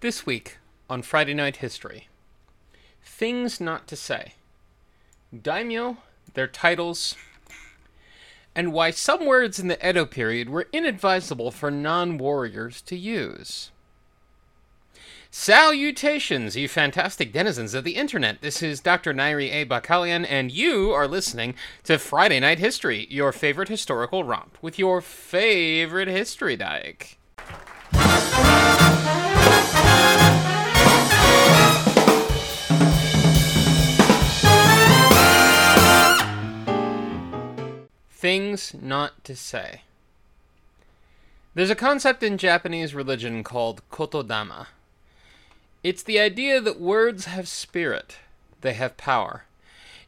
This week on Friday Night History Things Not to Say Daimyo, their titles, and why some words in the Edo period were inadvisable for non warriors to use. Salutations, you fantastic denizens of the internet. This is Dr. Nairi A. Bakalian, and you are listening to Friday Night History, your favorite historical romp with your favorite history dyke. Things not to say. There's a concept in Japanese religion called kotodama. It's the idea that words have spirit, they have power.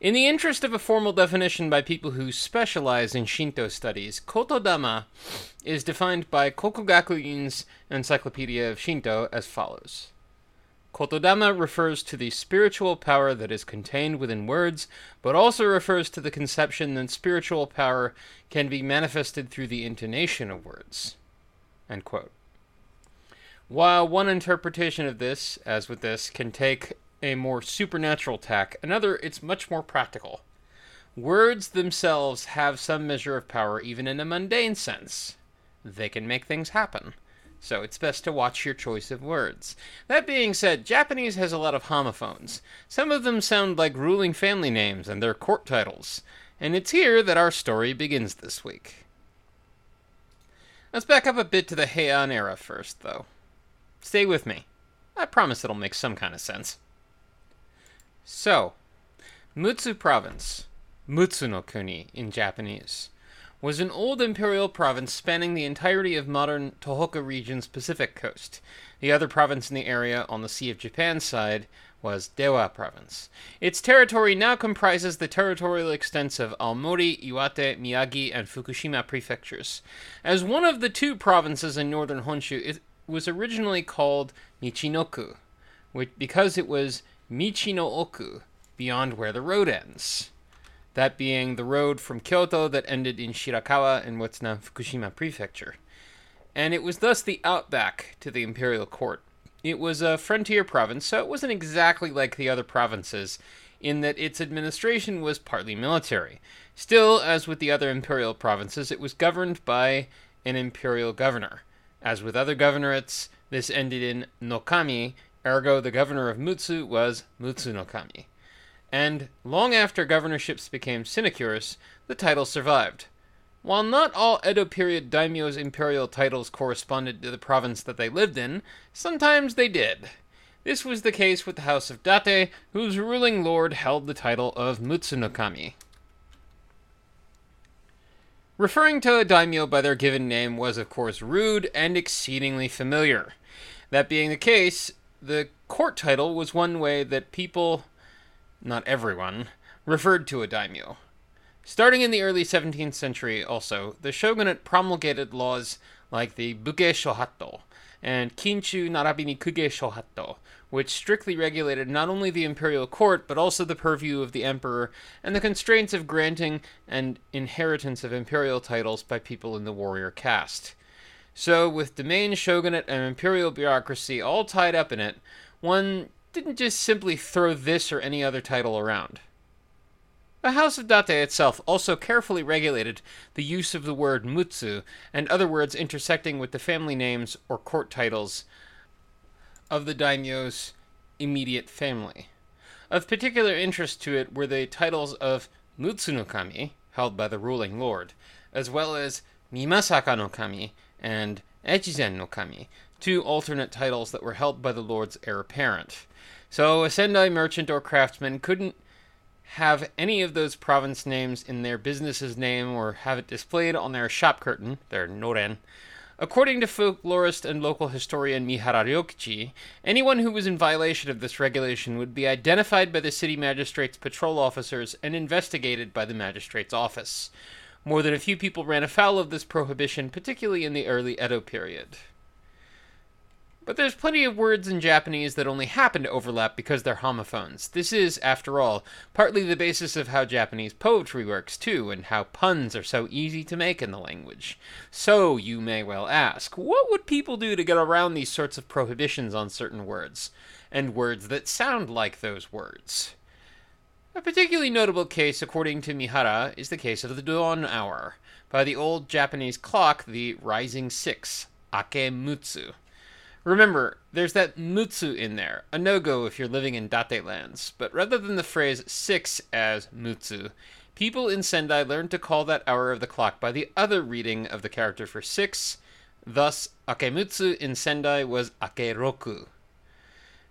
In the interest of a formal definition by people who specialize in Shinto studies, kotodama is defined by Kokugakuin's Encyclopedia of Shinto as follows. Kotodama refers to the spiritual power that is contained within words, but also refers to the conception that spiritual power can be manifested through the intonation of words. While one interpretation of this, as with this, can take a more supernatural tack, another it's much more practical. Words themselves have some measure of power even in a mundane sense. They can make things happen so it's best to watch your choice of words. That being said, Japanese has a lot of homophones. Some of them sound like ruling family names and their court titles. And it's here that our story begins this week. Let's back up a bit to the Heian era first, though. Stay with me. I promise it'll make some kind of sense. So, Mutsu Province, Mutsu no Kuni in Japanese, was an old imperial province spanning the entirety of modern Tohoku region's Pacific coast. The other province in the area on the Sea of Japan side was Dewa province. Its territory now comprises the territorial extents of Aomori, Iwate, Miyagi, and Fukushima prefectures. As one of the two provinces in northern Honshu, it was originally called Michinoku, which, because it was Michino Oku, beyond where the road ends that being the road from Kyoto that ended in Shirakawa in what's now Fukushima Prefecture. And it was thus the outback to the imperial court. It was a frontier province, so it wasn't exactly like the other provinces in that its administration was partly military. Still, as with the other imperial provinces, it was governed by an imperial governor. As with other governorates, this ended in Nokami, ergo the governor of Mutsu was Mutsu Nokami and long after governorships became sinecures, the title survived. While not all Edo period daimyo's imperial titles corresponded to the province that they lived in, sometimes they did. This was the case with the House of Date, whose ruling lord held the title of Mutsunokami. Referring to a daimyo by their given name was, of course, rude and exceedingly familiar. That being the case, the court title was one way that people not everyone, referred to a daimyo. Starting in the early 17th century, also, the shogunate promulgated laws like the Buke Shohatto and Kinchu Narabini Kuge Shohatto, which strictly regulated not only the imperial court but also the purview of the emperor and the constraints of granting and inheritance of imperial titles by people in the warrior caste. So, with domain shogunate and imperial bureaucracy all tied up in it, one didn't just simply throw this or any other title around. The House of Date itself also carefully regulated the use of the word mutsu and other words intersecting with the family names or court titles of the daimyo's immediate family. Of particular interest to it were the titles of Mutsunokami, held by the ruling lord, as well as Mimasaka no Kami and Echizen no Kami, two alternate titles that were held by the lord's heir apparent. So a Sendai merchant or craftsman couldn't have any of those province names in their business's name or have it displayed on their shop curtain, their noren. According to folklorist and local historian Mihara Ryokichi, anyone who was in violation of this regulation would be identified by the city magistrate's patrol officers and investigated by the magistrate's office. More than a few people ran afoul of this prohibition, particularly in the early Edo period. But there's plenty of words in Japanese that only happen to overlap because they're homophones. This is, after all, partly the basis of how Japanese poetry works, too, and how puns are so easy to make in the language. So, you may well ask, what would people do to get around these sorts of prohibitions on certain words? And words that sound like those words? A particularly notable case, according to Mihara, is the case of the dawn hour. By the old Japanese clock, the rising six, ake Akemutsu. Remember, there's that mutsu in there, a no go if you're living in Date lands, but rather than the phrase six as mutsu, people in Sendai learned to call that hour of the clock by the other reading of the character for six, thus, ake Akemutsu in Sendai was Akeroku.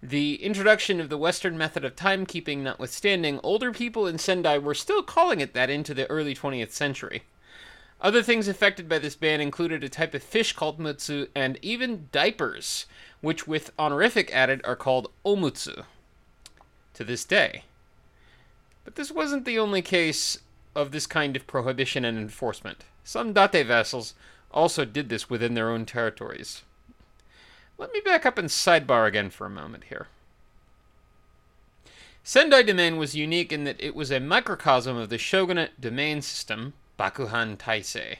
The introduction of the Western method of timekeeping notwithstanding, older people in Sendai were still calling it that into the early 20th century. Other things affected by this ban included a type of fish called mutsu and even diapers, which with honorific added are called omutsu to this day. But this wasn't the only case of this kind of prohibition and enforcement. Some date vassals also did this within their own territories. Let me back up and sidebar again for a moment here. Sendai domain was unique in that it was a microcosm of the shogunate domain system, Bakuhan Taisei.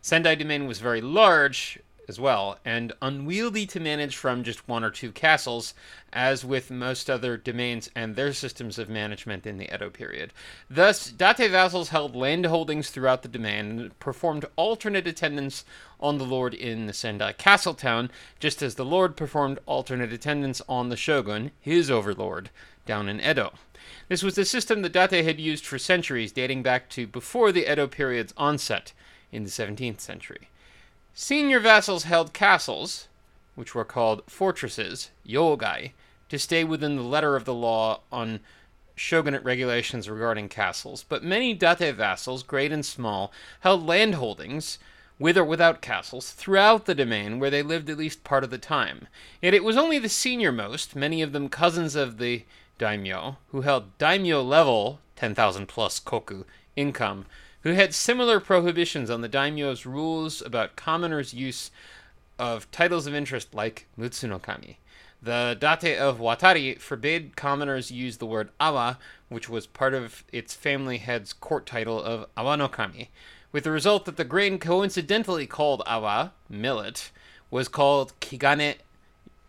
Sendai domain was very large as well, and unwieldy to manage from just one or two castles, as with most other domains and their systems of management in the Edo period. Thus, Date vassals held land holdings throughout the domain and performed alternate attendance on the lord in the Sendai castle town, just as the lord performed alternate attendance on the shogun, his overlord, down in Edo. This was the system that Date had used for centuries, dating back to before the Edo period's onset in the 17th century. Senior vassals held castles, which were called fortresses, yogai, to stay within the letter of the law on shogunate regulations regarding castles, but many date vassals, great and small, held landholdings, with or without castles, throughout the domain where they lived at least part of the time. Yet it was only the senior most, many of them cousins of the daimyo, who held daimyo level, 10,000 plus koku, income, who had similar prohibitions on the daimyo's rules about commoners' use of titles of interest like Mutsunokami. The Date of Watari forbade commoners use the word awa, which was part of its family head's court title of Awanokami, with the result that the grain coincidentally called awa, millet, was called kigane,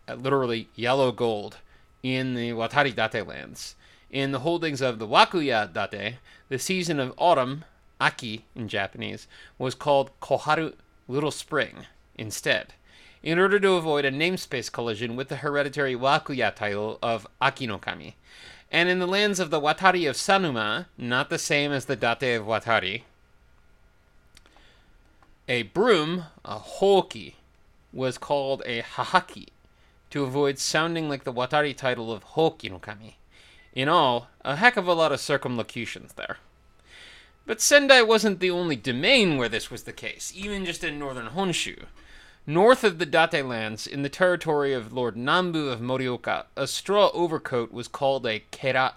literally yellow gold, in the Watari Date lands. In the holdings of the Wakuya Date, the season of autumn Aki in Japanese, was called Koharu, Little Spring, instead, in order to avoid a namespace collision with the hereditary Wakuya title of Aki no Kami. And in the lands of the Watari of Sanuma, not the same as the Date of Watari, a broom, a hoki, was called a hahaki to avoid sounding like the Watari title of Hoki no Kami. In all, a heck of a lot of circumlocutions there. But Sendai wasn't the only domain where this was the case, even just in northern Honshu. North of the Date lands, in the territory of Lord Nambu of Morioka, a straw overcoat was called a kera,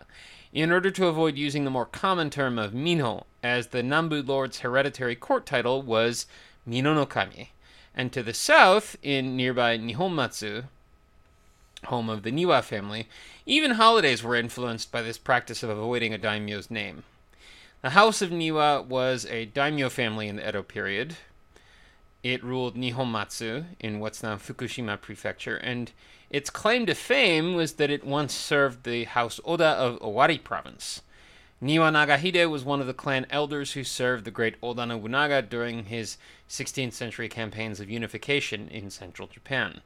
in order to avoid using the more common term of mino, as the Nambu lord's hereditary court title was Minonokami. And to the south, in nearby Nihonmatsu, home of the Niwa family, even holidays were influenced by this practice of avoiding a daimyo's name. The House of Niwa was a daimyo family in the Edo period. It ruled Nihonmatsu in what's now Fukushima Prefecture, and its claim to fame was that it once served the House Oda of Owari Province. Niwa Nagahide was one of the clan elders who served the great Oda Nobunaga during his 16th century campaigns of unification in central Japan.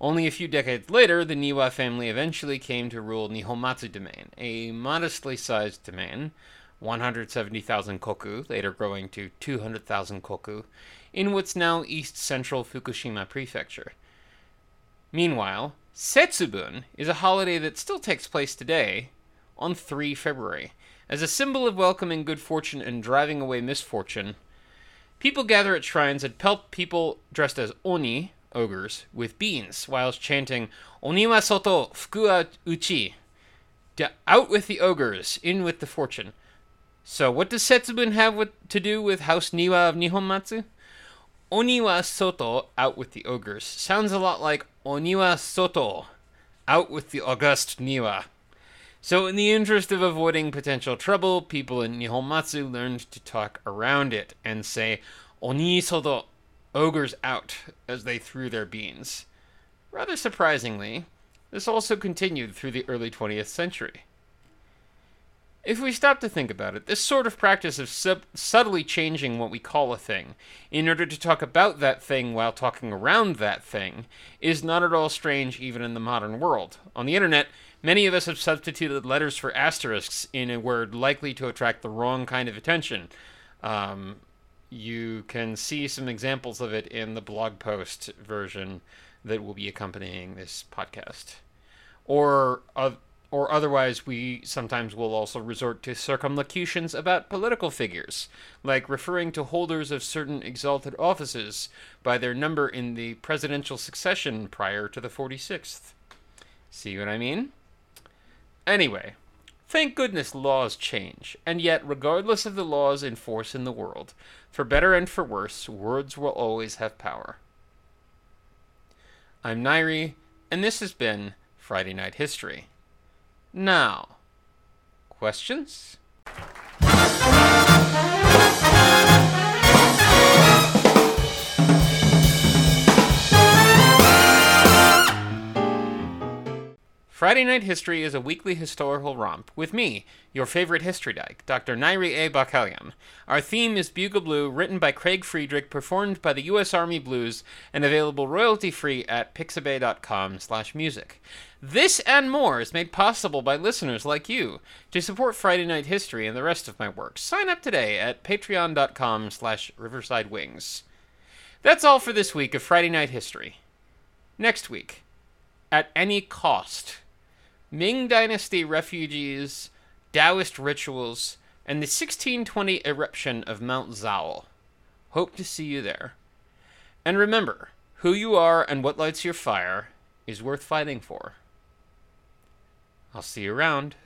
Only a few decades later, the Niwa family eventually came to rule Nihonmatsu domain, a modestly sized domain 170,000 koku, later growing to 200,000 koku, in what's now east central Fukushima Prefecture. Meanwhile, Setsubun is a holiday that still takes place today on 3 February. As a symbol of welcoming good fortune and driving away misfortune, people gather at shrines and pelt people dressed as oni, ogres, with beans, whilst chanting Oni Oniwa soto fukua uchi, out with the ogres, in with the fortune. So, what does Setsubun have with, to do with House Niwa of Nihonmatsu? Oniwa Soto, out with the ogres, sounds a lot like Oniwa Soto, out with the august Niwa. So, in the interest of avoiding potential trouble, people in Nihonmatsu learned to talk around it and say Oni Soto, ogres out, as they threw their beans. Rather surprisingly, this also continued through the early 20th century. If we stop to think about it, this sort of practice of sub- subtly changing what we call a thing in order to talk about that thing while talking around that thing is not at all strange even in the modern world. On the internet, many of us have substituted letters for asterisks in a word likely to attract the wrong kind of attention. Um, you can see some examples of it in the blog post version that will be accompanying this podcast. Or uh, or otherwise we sometimes will also resort to circumlocutions about political figures, like referring to holders of certain exalted offices by their number in the presidential succession prior to the 46th. See what I mean? Anyway, thank goodness laws change, and yet, regardless of the laws in force in the world, for better and for worse, words will always have power. I'm Nairi, and this has been Friday Night History. Now, questions? Friday Night History is a weekly historical romp with me, your favorite history dyke, Dr. Nairi A. Bakalian. Our theme is Bugle Blue, written by Craig Friedrich, performed by the U.S. Army Blues, and available royalty-free at pixabay.com slash music. This and more is made possible by listeners like you. To support Friday Night History and the rest of my work, sign up today at patreon.com slash riversidewings. That's all for this week of Friday Night History. Next week, at any cost, Ming Dynasty refugees, Taoist rituals, and the 1620 eruption of Mount Zao. Hope to see you there. And remember, who you are and what lights your fire is worth fighting for. I'll see you around.